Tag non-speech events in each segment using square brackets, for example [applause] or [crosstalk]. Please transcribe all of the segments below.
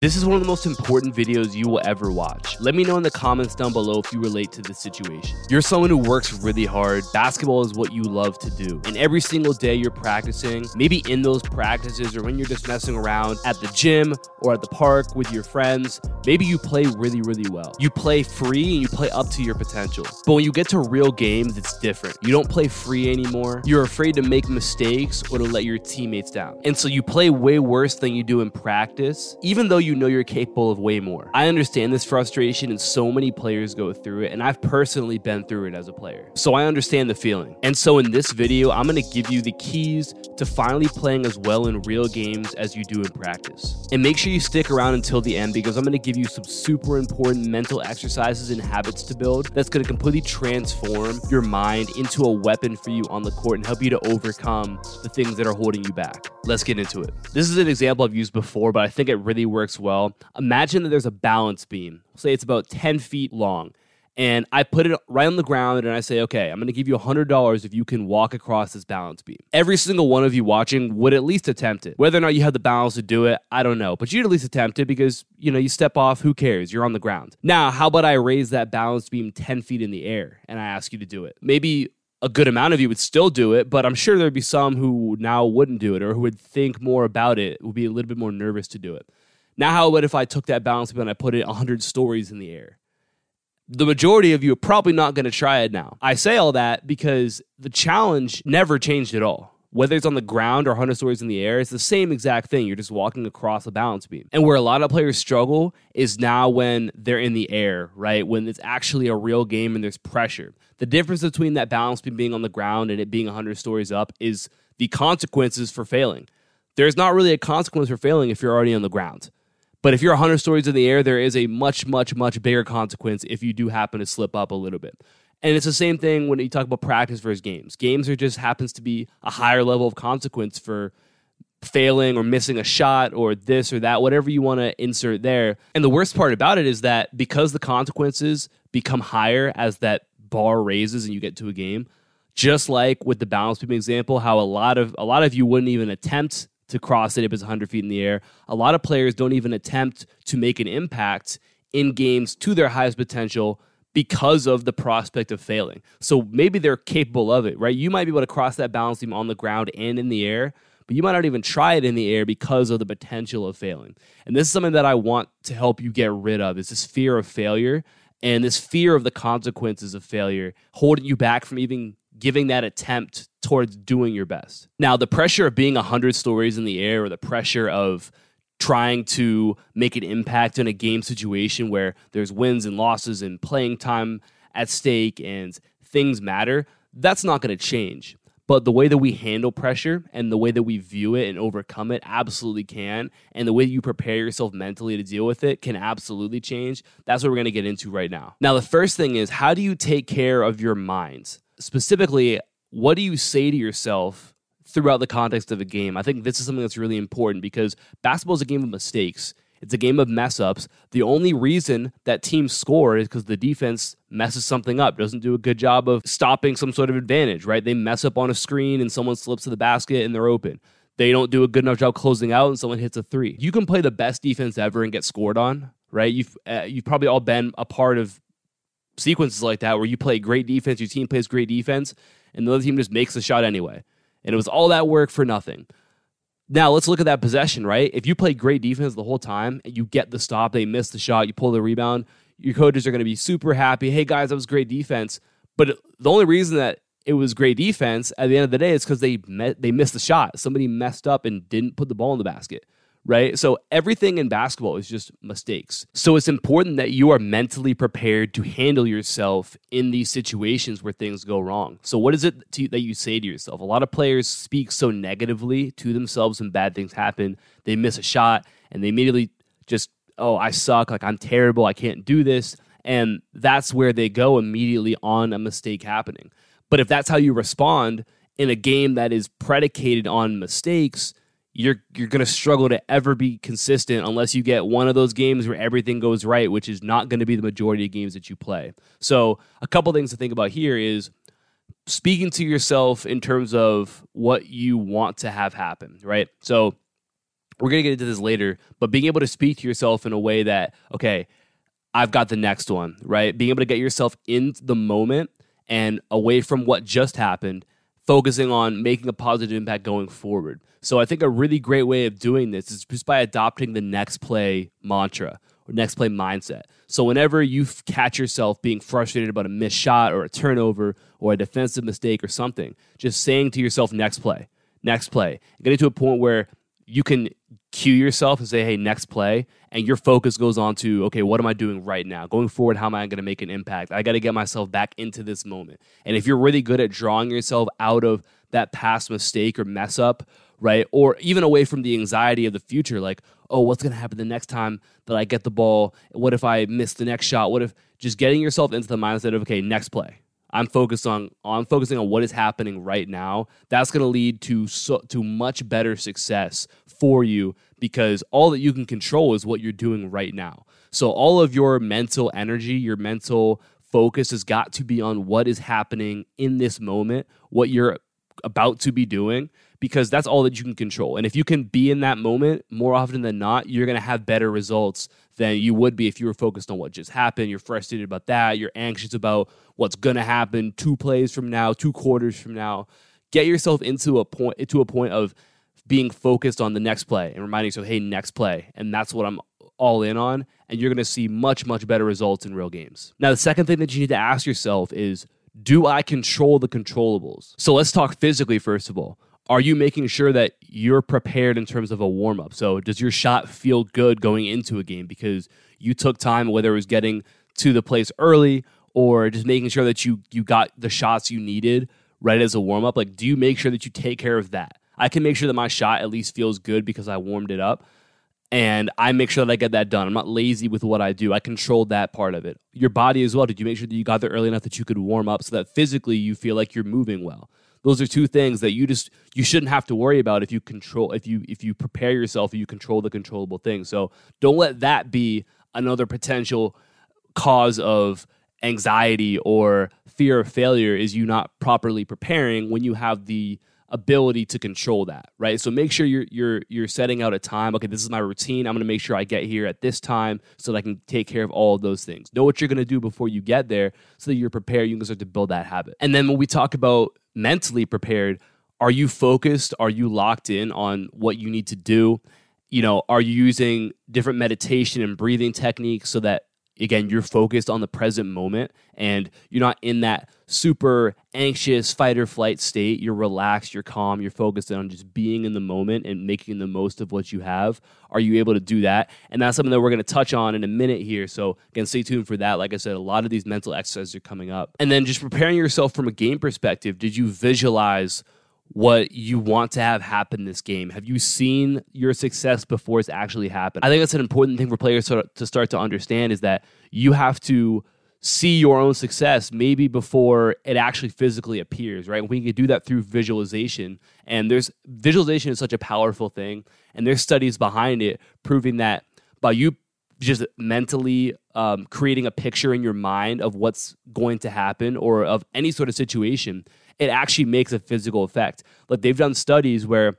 This is one of the most important videos you will ever watch. Let me know in the comments down below if you relate to this situation. You're someone who works really hard. Basketball is what you love to do. And every single day you're practicing, maybe in those practices or when you're just messing around at the gym or at the park with your friends, maybe you play really, really well. You play free and you play up to your potential. But when you get to real games, it's different. You don't play free anymore. You're afraid to make mistakes or to let your teammates down. And so you play way worse than you do in practice, even though you you know you're capable of way more. I understand this frustration, and so many players go through it, and I've personally been through it as a player. So I understand the feeling. And so in this video, I'm gonna give you the keys to finally playing as well in real games as you do in practice. And make sure you stick around until the end because I'm gonna give you some super important mental exercises and habits to build that's gonna completely transform your mind into a weapon for you on the court and help you to overcome the things that are holding you back. Let's get into it. This is an example I've used before, but I think it really works well. Imagine that there's a balance beam. Say it's about 10 feet long. And I put it right on the ground and I say, okay, I'm going to give you $100 if you can walk across this balance beam. Every single one of you watching would at least attempt it. Whether or not you have the balance to do it, I don't know. But you'd at least attempt it because, you know, you step off, who cares? You're on the ground. Now, how about I raise that balance beam 10 feet in the air and I ask you to do it? Maybe a good amount of you would still do it, but I'm sure there'd be some who now wouldn't do it or who would think more about it, would be a little bit more nervous to do it. Now, how about if I took that balance beam and I put it 100 stories in the air? The majority of you are probably not going to try it now. I say all that because the challenge never changed at all. Whether it's on the ground or 100 stories in the air, it's the same exact thing. You're just walking across a balance beam. And where a lot of players struggle is now when they're in the air, right? When it's actually a real game and there's pressure. The difference between that balance beam being on the ground and it being 100 stories up is the consequences for failing. There's not really a consequence for failing if you're already on the ground. But if you're 100 stories in the air, there is a much, much, much bigger consequence if you do happen to slip up a little bit. And it's the same thing when you talk about practice versus games. Games are just happens to be a higher level of consequence for failing or missing a shot or this or that, whatever you want to insert there. And the worst part about it is that because the consequences become higher as that bar raises and you get to a game, just like with the balance beam example, how a lot of a lot of you wouldn't even attempt to cross it if it's 100 feet in the air. A lot of players don't even attempt to make an impact in games to their highest potential because of the prospect of failing. So maybe they're capable of it, right? You might be able to cross that balance beam on the ground and in the air, but you might not even try it in the air because of the potential of failing. And this is something that I want to help you get rid of is this fear of failure and this fear of the consequences of failure holding you back from even giving that attempt towards doing your best. Now, the pressure of being 100 stories in the air or the pressure of trying to make an impact in a game situation where there's wins and losses and playing time at stake and things matter, that's not going to change. But the way that we handle pressure and the way that we view it and overcome it absolutely can. And the way you prepare yourself mentally to deal with it can absolutely change. That's what we're to get into right now. Now, the first thing is how do you take care of your minds? Specifically, what do you say to yourself throughout the context of a game? I think this is something that's really important because basketball is a game of mistakes. It's a game of mess ups. The only reason that teams score is because the defense messes something up, doesn't do a good job of stopping some sort of advantage, right? They mess up on a screen and someone slips to the basket and they're open. They don't do a good enough job closing out and someone hits a three. You can play the best defense ever and get scored on, right? You've uh, you've probably all been a part of sequences like that where you play great defense, your team plays great defense, and the other team just makes the shot anyway. And it was all that work for nothing. Now let's look at that possession, right? If you play great defense the whole time and you get the stop, they miss the shot, you pull the rebound, your coaches are going to be super happy. Hey guys, that was great defense. But the only reason that it was great defense at the end of the day is because they met, they missed the shot. Somebody messed up and didn't put the ball in the basket right? So everything in basketball is just mistakes. So it's important that you are mentally prepared to handle yourself in these situations where things go wrong. So what is it to, that you say to yourself? A lot of players speak so negatively to themselves when bad things happen. They miss a shot and they immediately just, oh, I suck, like I'm terrible, I can't do this. And that's where they go immediately on a mistake happening. But if that's how you respond in a game that is predicated on mistakes, you're you're going to struggle to ever be consistent unless you get one of those games where everything goes right, which is not going to be the majority of games that you play. So, a couple things to think about here is speaking to yourself in terms of what you want to have happen, right? So, we're going to get into this later, but being able to speak to yourself in a way that, okay, I've got the next one, right? Being able to get yourself in the moment and away from what just happened, focusing on making a positive impact going forward. So I think a really great way of doing this is just by adopting the next play mantra or next play mindset. So whenever you catch yourself being frustrated about a missed shot or a turnover or a defensive mistake or something, just saying to yourself, next play, next play, getting to a point where you can cue yourself and say, hey, next play. And your focus goes on to, okay, what am I doing right now? Going forward, how am I going to make an impact? I got to get myself back into this moment. And if you're really good at drawing yourself out of that past mistake or mess up, right? Or even away from the anxiety of the future, like, oh, what's going to happen the next time that I get the ball? What if I miss the next shot? What if just getting yourself into the mindset of, okay, next play, I'm focused on I'm focusing on what is happening right now. That's going to lead to so, to much better success for you because all that you can control is what you're doing right now. So all of your mental energy, your mental focus has got to be on what is happening in this moment, what you're about to be doing because that's all that you can control. And if you can be in that moment more often than not, you're going to have better results than you would be if you were focused on what just happened. You're frustrated about that. You're anxious about what's going to happen two plays from now, two quarters from now. Get yourself into a point to a point of being focused on the next play and reminding yourself, "Hey, next play." And that's what I'm all in on, and you're going to see much much better results in real games. Now, the second thing that you need to ask yourself is do I control the controllables? So let's talk physically first of all are you making sure that you're prepared in terms of a warm up? So, does your shot feel good going into a game because you took time, whether it was getting to the place early or just making sure that you you got the shots you needed right as a warm up? Like, do you make sure that you take care of that? I can make sure that my shot at least feels good because I warmed it up. And I make sure that I get that done. I'm not lazy with what I do. I control that part of it. Your body as well. Did you make sure that you got there early enough that you could warm up so that physically you feel like you're moving well? Those are two things that you just you shouldn't have to worry about if you control if you if you prepare yourself you control the controllable things so don't let that be another potential cause of anxiety or fear of failure is you not properly preparing when you have the ability to control that, right? So make sure you're you're you're setting out a time. Okay, this is my routine. I'm going to make sure I get here at this time so that I can take care of all of those things. Know what you're going to do before you get there so that you're prepared. You can start to build that habit. And then when we talk about mentally prepared, are you focused? Are you locked in on what you need to do? You know, are you using different meditation and breathing techniques so that again you're focused on the present moment and you're not in that super anxious fight or flight state. You're relaxed you're calm you're focused on just being in the moment and making the most of what you have. Are you able to do that? And that's something that we're going to touch on in a minute here. So again stay tuned for that. Like i said a lot of these mental exercises are coming up. And then just preparing yourself from a game perspective did you visualize what you want to have happen this game? Have you seen your success before it's actually happened? I think that's an important thing for players to, start to understand is that you have to see your own success maybe before it actually physically appears, right? We can do that through visualization. And there's visualization is such a powerful thing. And there's studies behind it proving that by you just mentally um, creating a picture in your mind of what's going to happen or of any sort of situation, it actually makes a physical effect. Like they've done studies where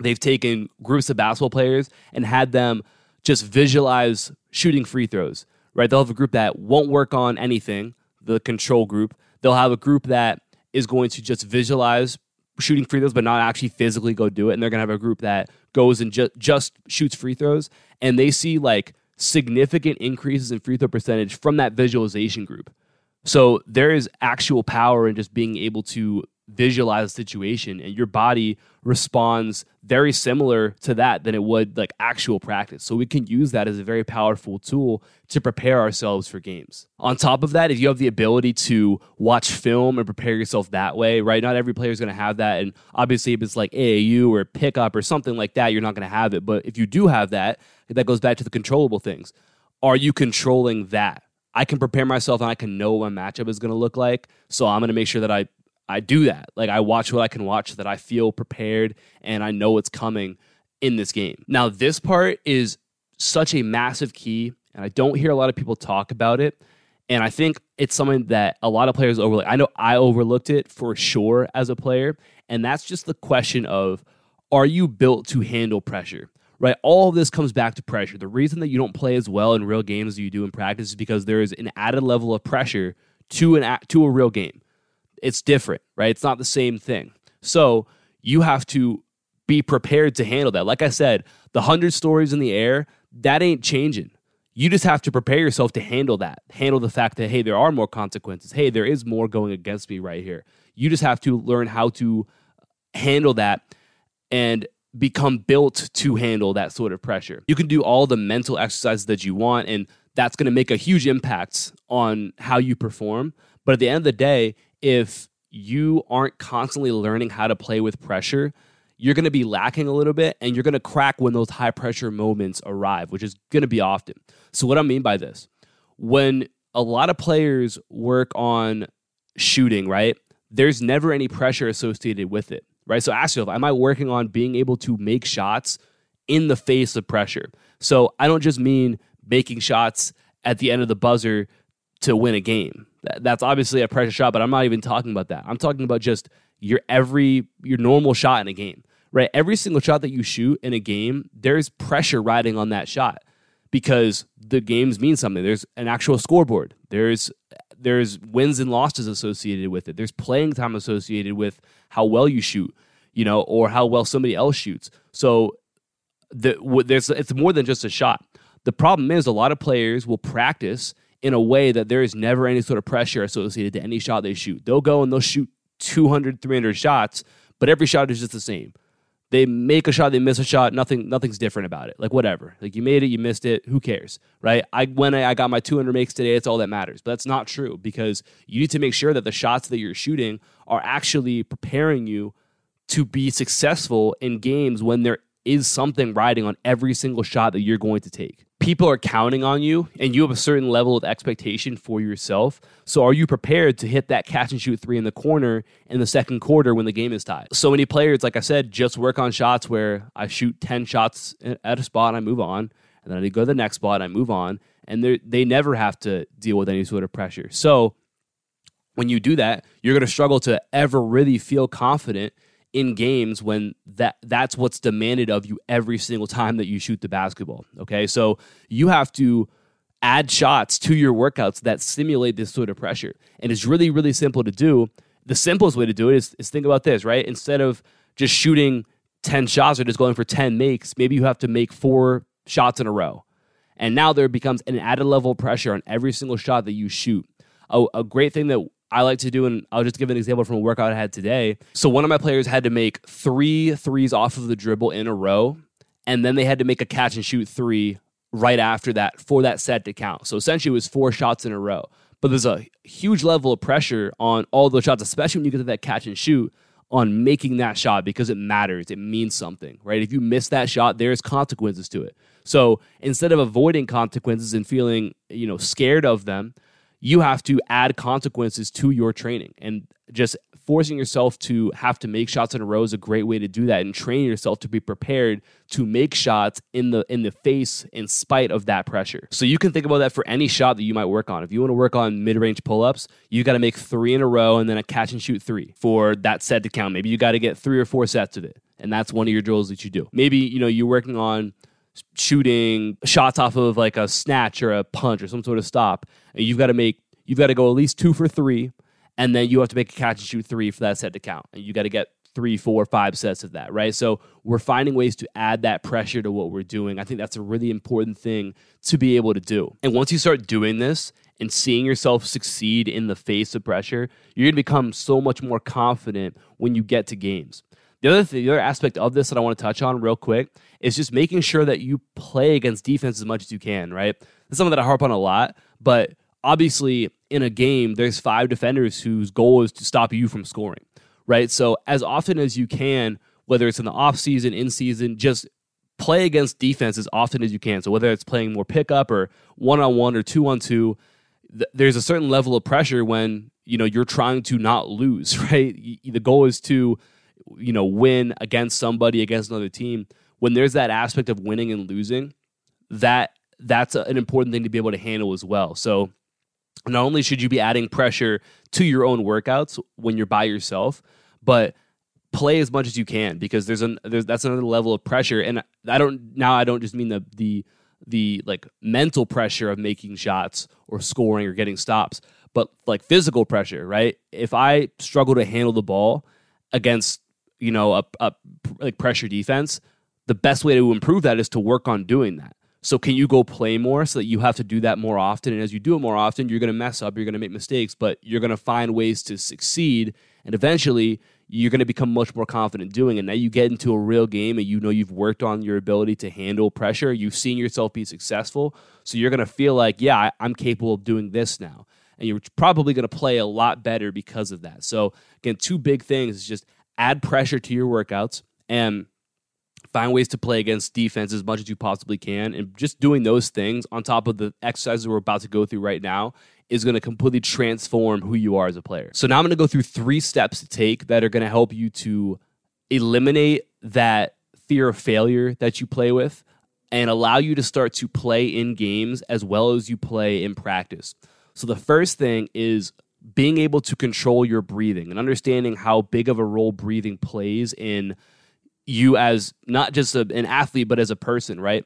they've taken groups of basketball players and had them just visualize shooting free throws, right? They'll have a group that won't work on anything, the control group. They'll have a group that is going to just visualize shooting free throws, but not actually physically go do it. And they're going to have a group that goes and ju- just shoots free throws. And they see like significant increases in free throw percentage from that visualization group. So there is actual power in just being able to visualize a situation and your body responds very similar to that than it would like actual practice. So we can use that as a very powerful tool to prepare ourselves for games. On top of that, if you have the ability to watch film and prepare yourself that way, right? Not every player is going to have that and obviously if it's like AAU or pickup or something like that, you're not going to have it, but if you do have that, that goes back to the controllable things. Are you controlling that? I can prepare myself and I can know what my matchup is going to look like. So I'm going to make sure that I I do that. Like I watch what I can watch that I feel prepared and I know what's coming in this game. Now this part is such a massive key and I don't hear a lot of people talk about it. And I think it's something that a lot of players overlook. I know I overlooked it for sure as a player, and that's just the question of are you built to handle pressure? Right? All of this comes back to pressure. The reason that you don't play as well in real games as you do in practice is because there is an added level of pressure to an to a real game. It's different, right? It's not the same thing. So you have to be prepared to handle that. Like I said, the hundred stories in the air, that ain't changing. You just have to prepare yourself to handle that. Handle the fact that hey, there are more consequences. Hey, there is more going against me right here. You just have to learn how to handle that and become built to handle that sort of pressure. You can do all the mental exercises that you want, and that's going to make a huge impact on how you perform. But at the end of the day, if you aren't constantly learning how to play with pressure, you're going to be lacking a little bit and you're going to crack when those high pressure moments arrive, which is going to be often. So, what I mean by this, when a lot of players work on shooting, right, there's never any pressure associated with it right? So ask yourself, am I working on being able to make shots in the face of pressure? So I don't just mean making shots at the end of the buzzer to win a game. That's obviously a pressure shot, but I'm not even talking about that. I'm talking about just your every your normal shot in a game, right? Every single shot that you shoot in a game, there's pressure riding on that shot because the games mean something. There's an actual scoreboard. There's there's wins and losses associated with it. There's playing time associated with how well you shoot, you know, or how well somebody else shoots. So the, there's it's more than just a shot. The problem is a lot of players will practice in a way that there is never any sort of pressure associated to any shot they shoot. They'll go and they'll shoot 200, 300 shots, but every shot is just the same they make a shot, they miss a shot, nothing, nothing's different about it. Like whatever, like you made it, you missed it, who cares, right? I when I, I got my 200 makes today, it's all that matters. But that's not true because you need to make sure that the shots that you're shooting are actually preparing you to be successful in games when there is something riding on every single shot that you're going to take people are counting on you and you have a certain level of expectation for yourself. So are you prepared to hit that catch and shoot three in the corner in the second quarter when the game is tied? So many players, like I said, just work on shots where I shoot 10 shots at a spot and I move on. And then I go to the next spot and I move on. And they never have to deal with any sort of pressure. So when you do that, you're going to struggle to ever really feel confident in games when that that's what's demanded of you every single time that you shoot the basketball. Okay, so you have to add shots to your workouts that simulate this sort of pressure, and it's really really simple to do. The simplest way to do it is, is think about this, right? Instead of just shooting 10 shots or just going for 10 makes, maybe you have to make four shots in a row. And now there becomes an added level of pressure on every single shot that you shoot. A, a great thing that I like to do, and I'll just give an example from a workout I had today. So one of my players had to make three threes off of the dribble in a row, and then they had to make a catch and shoot three right after that for that set to count. So essentially, it was four shots in a row. But there's a huge level of pressure on all those shots, especially when you get to that catch and shoot on making that shot because it matters. It means something, right? If you miss that shot, there's consequences to it. So instead of avoiding consequences and feeling, you know, scared of them, you have to add consequences to your training and just forcing yourself to have to make shots in a row is a great way to do that and train yourself to be prepared to make shots in the in the face in spite of that pressure. So you can think about that for any shot that you might work on. If you want to work on mid-range pull-ups, you got to make 3 in a row and then a catch and shoot 3 for that set to count. Maybe you got to get 3 or 4 sets of it. And that's one of your drills that you do. Maybe, you know, you're working on shooting shots off of like a snatch or a punch or some sort of stop, and you've got to make you've got to go at least two for three, and then you have to make a catch and shoot three for that set to count, and you got to get three, four, five sets of that, right? So we're finding ways to add that pressure to what we're doing. I think that's a really important thing to be able to do. And once you start doing this and seeing yourself succeed in the face of pressure, you're going to become so much more confident when you get to games. The other the other aspect of this that I want to touch on real quick is just making sure that you play against defense as much as you can, right? That's something that I harp on a lot, but obviously in a game there's five defenders whose goal is to stop you from scoring, right? So as often as you can, whether it's in the off season, in season, just play against defense as often as you can. So whether it's playing more pickup or one on one or two on two, there's a certain level of pressure when you know you're trying to not lose, [laughs] right? The goal is to you know, win against somebody against another team, when there's that aspect of winning and losing, that that's an important thing to be able to handle as well. So not only should you be adding pressure to your own workouts when you're by yourself, but play as much as you can because there's an there's that's another level of pressure and I don't now I don't just mean the the the like mental pressure of making shots or scoring or getting stops, but like physical pressure, right? If I struggle to handle the ball against, you know, a, a like pressure defense, the best way to improve that is to work on doing that. So can you go play more so that you have to do that more often? And as you do it more often, you're going to mess up, you're going to make mistakes, but you're going to find ways to succeed. And eventually, you're going to become much more confident doing it. Now you get into a real game and you know you've worked on your ability to handle pressure. You've seen yourself be successful. So you're going to feel like, yeah, I'm capable of doing this now. And you're probably going to play a lot better because of that. So, again, two big things is just add pressure to your workouts and find ways to play against defense as much as you possibly can. And just doing those things on top of the exercises we're about to go through right now is going to completely transform who you are as a player. So now I'm going to go through three steps to take that are going to help you to eliminate that fear of failure that you play with and allow you to start to play in games as well as you play in practice. So the first thing is being able to control your breathing and understanding how big of a role breathing plays in you as not just a, an athlete but as a person, right?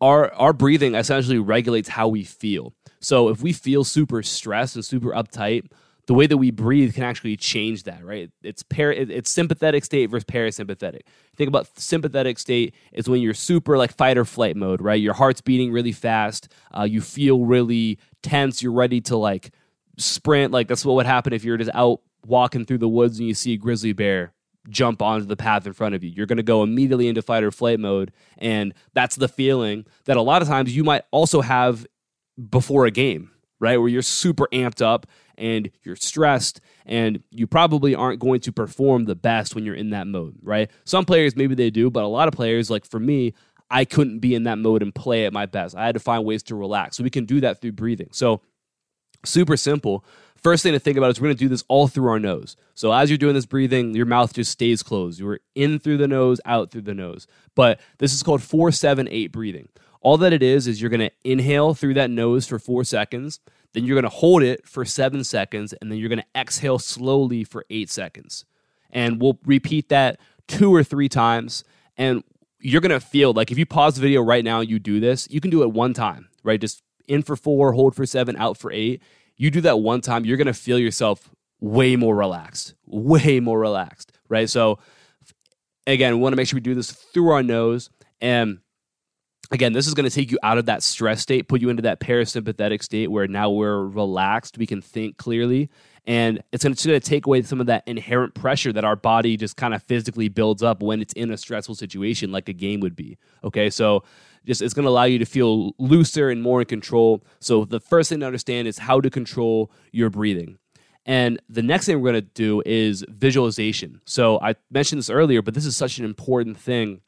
Our our breathing essentially regulates how we feel. So if we feel super stressed and super uptight, the way that we breathe can actually change that, right? It's par- it's sympathetic state versus parasympathetic. Think about sympathetic state is when you're super like fight or flight mode, right? Your heart's beating really fast, uh, you feel really tense, you're ready to like sprint. Like that's what would happen if you're just out walking through the woods and you see a grizzly bear jump onto the path in front of you. You're going to go immediately into fight or flight mode, and that's the feeling that a lot of times you might also have before a game, right? Where you're super amped up and you're stressed and you probably aren't going to perform the best when you're in that mode, right? Some players maybe they do, but a lot of players like for me, I couldn't be in that mode and play at my best. I had to find ways to relax. So we can do that through breathing. So super simple. First thing to think about is we're going to do this all through our nose. So as you're doing this breathing, your mouth just stays closed. You're in through the nose, out through the nose. But this is called 478 breathing. All that it is is you're going to inhale through that nose for four seconds, then you're going to hold it for seven seconds, and then you're going to exhale slowly for eight seconds. And we'll repeat that two or three times. And you're going to feel like if you pause the video right now you do this, you can do it one time, right? Just in for four, hold for seven, out for eight. You do that one time, you're going to feel yourself way more relaxed, way more relaxed, right? So, again, we want to make sure we do this through our nose. And again, this is going to take you out of that stress state, put you into that parasympathetic state where now we're relaxed, we can think clearly, and it's going to take away some of that inherent pressure that our body just kind of physically builds up when it's in a stressful situation, like a game would be. Okay, so just it's going to allow you to feel looser and more in control. So the first thing to understand is how to control your breathing. And the next thing we're going to do is visualization. So I mentioned this earlier, but this is such an important thing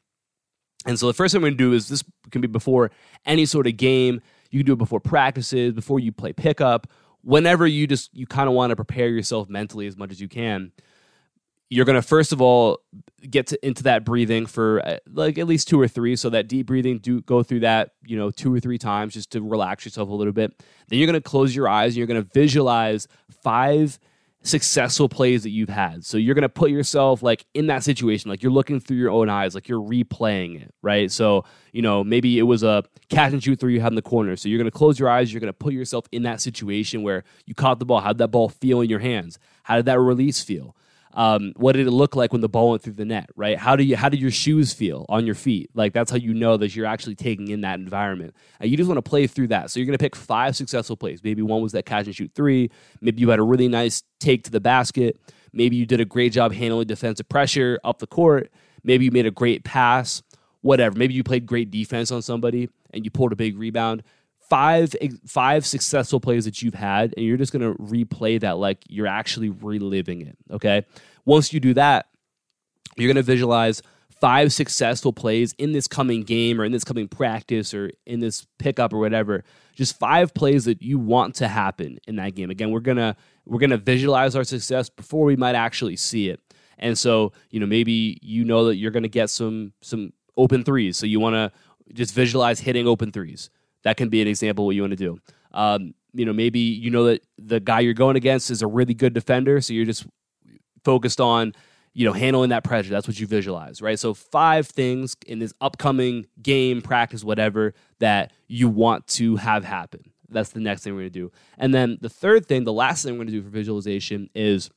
and so the first thing we're gonna do is this can be before any sort of game. You can do it before practices, before you play pickup, whenever you just you kind of want to prepare yourself mentally as much as you can. You're gonna first of all get to, into that breathing for uh, like at least two or three. So that deep breathing, do go through that you know two or three times just to relax yourself a little bit. Then you're gonna close your eyes and you're gonna visualize five successful plays that you've had. So you're going to put yourself like in that situation, like you're looking through your own eyes, like you're replaying it, right? So, you know, maybe it was a catch and shoot three you had in the corner. So you're going to close your eyes, you're going to put yourself in that situation where you caught the ball. How did that ball feel in your hands? How did that release feel? Um, what did it look like when the ball went through the net right? How do you how did your shoes feel on your feet? Like that's how you know that you're actually taking in that environment. And you just want to play through that. So you're going to pick five successful plays. Maybe one was that catch and shoot three. Maybe you had a really nice take to the basket. Maybe you did a great job handling defensive pressure up the court. Maybe you made a great pass whatever. Maybe you played great defense on somebody and you pulled a big rebound five five successful plays that you've had and you're just going to replay that like you're actually reliving it okay? Once you do that you're going to visualize five successful plays in this coming game or in this coming practice or in this pickup or whatever. Just five plays that you want to happen in that game. Again we're going to we're going to visualize our success before we might actually see it. And so you know maybe you know that you're going to get some some open threes. So you want to just visualize hitting open threes that can be an example what you want to do. Um, you know, maybe you know that the guy you're going against is a really good defender, so you're just focused on you know, handling that pressure. That's what you visualize, right? So, five things in this upcoming game, practice, whatever, that you want to have happen. That's the next thing we're gonna do. And then the third thing, the last thing we're gonna do for visualization is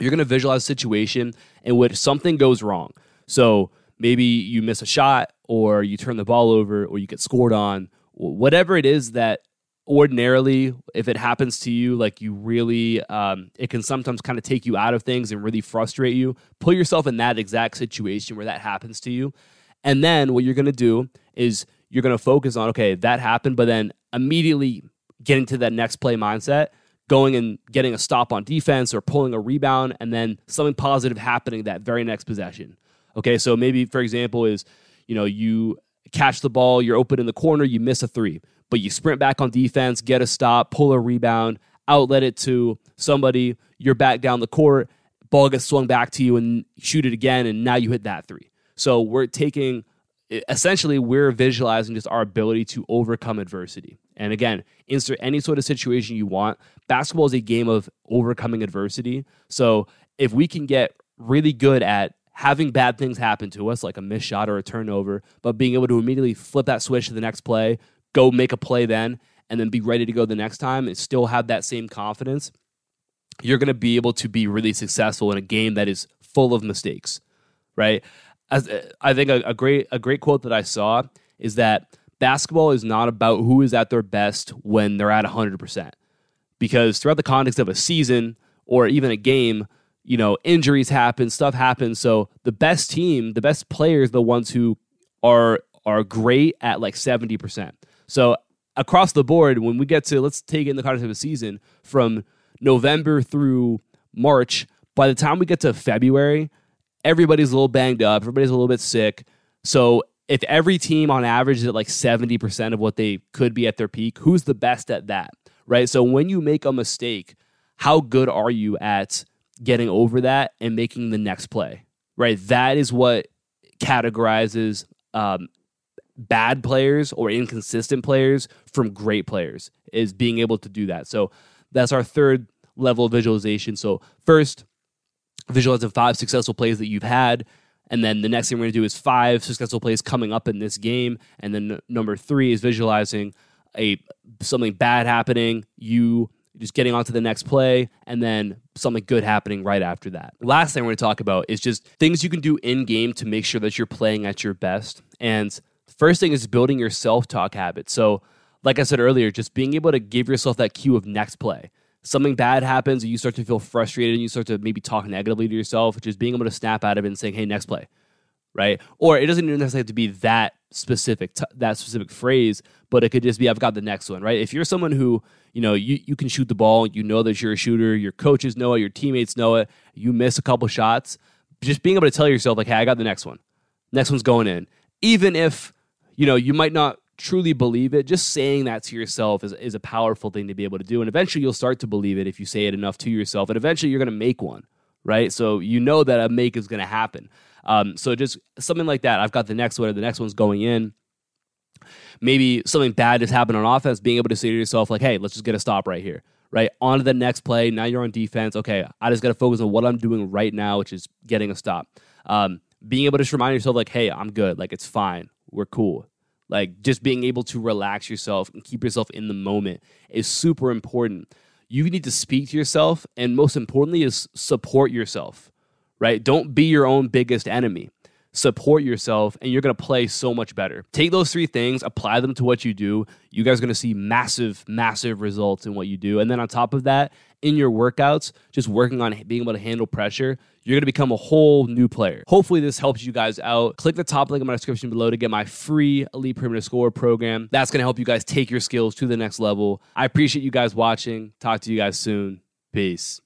you're gonna visualize a situation in which something goes wrong. So, maybe you miss a shot, or you turn the ball over, or you get scored on, whatever it is that ordinarily if it happens to you like you really um, it can sometimes kind of take you out of things and really frustrate you put yourself in that exact situation where that happens to you. And then what you're going to do is you're going to focus on okay that happened but then immediately getting to that next play mindset going and getting a stop on defense or pulling a rebound and then something positive happening that very next possession. Okay so maybe for example is you know you catch the ball you're open in the corner you miss a three but you sprint back on defense, get a stop, pull a rebound, outlet it to somebody, you're back down the court, ball gets swung back to you and shoot it again, and now you hit that three. So we're taking essentially we're visualizing just our ability to overcome adversity. And again, insert any sort of situation you want. Basketball is a game of overcoming adversity. So if we can get really good at having bad things happen to us, like a missed shot or a turnover, but being able to immediately flip that switch to the next play, go make a play then and then be ready to go the next time and still have that same confidence, you're going to be able to be really successful in a game that is full of mistakes, right? As, I think a, a great a great quote that I saw is that basketball is not about who is at their best when they're at 100%. Because throughout the context of a season or even a game, you know, injuries happen, stuff happens. So the best team, the best players, the ones who are are great at like 70%. So across the board, when we get to let's take in the context of a season from November through March, by the time we get to February, everybody's a little banged up, everybody's a little bit sick. So if every team on average is at like 70% of what they could be at their peak, who's the best at that? Right? So when you make a mistake, how good are you at getting over that and making the next play? Right? That is what categorizes um, bad players or inconsistent players from great players is being able to do that. So that's our third level of visualization. So first, visualize the five successful plays that you've had. And then the next thing we're going to do is five successful plays coming up in this game. And then number three is visualizing a something bad happening, you just getting on to the next play, and then something good happening right after that. Last thing we're going to talk about is just things you can do in game to make sure that you're playing at your best. And First thing is building your self talk habit. So, like I said earlier, just being able to give yourself that cue of next play. Something bad happens, and you start to feel frustrated, and you start to maybe talk negatively to yourself, just being able to snap out of it and saying, "Hey, next play," right? Or it doesn't even necessarily have to be that specific, t- that specific phrase, but it could just be, "I've got the next one," right? If you're someone who you know you you can shoot the ball, you know that you're a shooter, your coaches know it, your teammates know it, you miss a couple shots, just being able to tell yourself like, "Hey, I got the next one. Next one's going in," even if you know, you might not truly believe it, just saying that to yourself is, is a powerful thing to be able to do. And eventually you'll start to believe it if you say it enough to yourself. And eventually you're going to make one, right? So you know that a make is going to happen. Um, so just something like that. I've got the next one, or the next one's going in. Maybe something bad has happened on offense, being able to say to yourself, like, hey, let's just get a stop right here, right? On to the next play. Now you're on defense. Okay, I just got to focus on what I'm doing right now, which is getting a stop. Um, being able to just remind yourself, like, hey, I'm good. Like, it's fine. We're cool. Like just being able to relax yourself and keep yourself in the moment is super important. You need to speak to yourself and most importantly is support yourself. Right? Don't be your own biggest enemy. Support yourself and you're going to play so much better. Take those three things, apply them to what you do. You guys are going to see massive massive results in what you do. And then on top of that, in your workouts, just working on being able to handle pressure, you're going to become a whole new player. Hopefully, this helps you guys out. Click the top link in my description below to get my free Elite Perimeter Scorer program. That's going to help you guys take your skills to the next level. I appreciate you guys watching. Talk to you guys soon. Peace.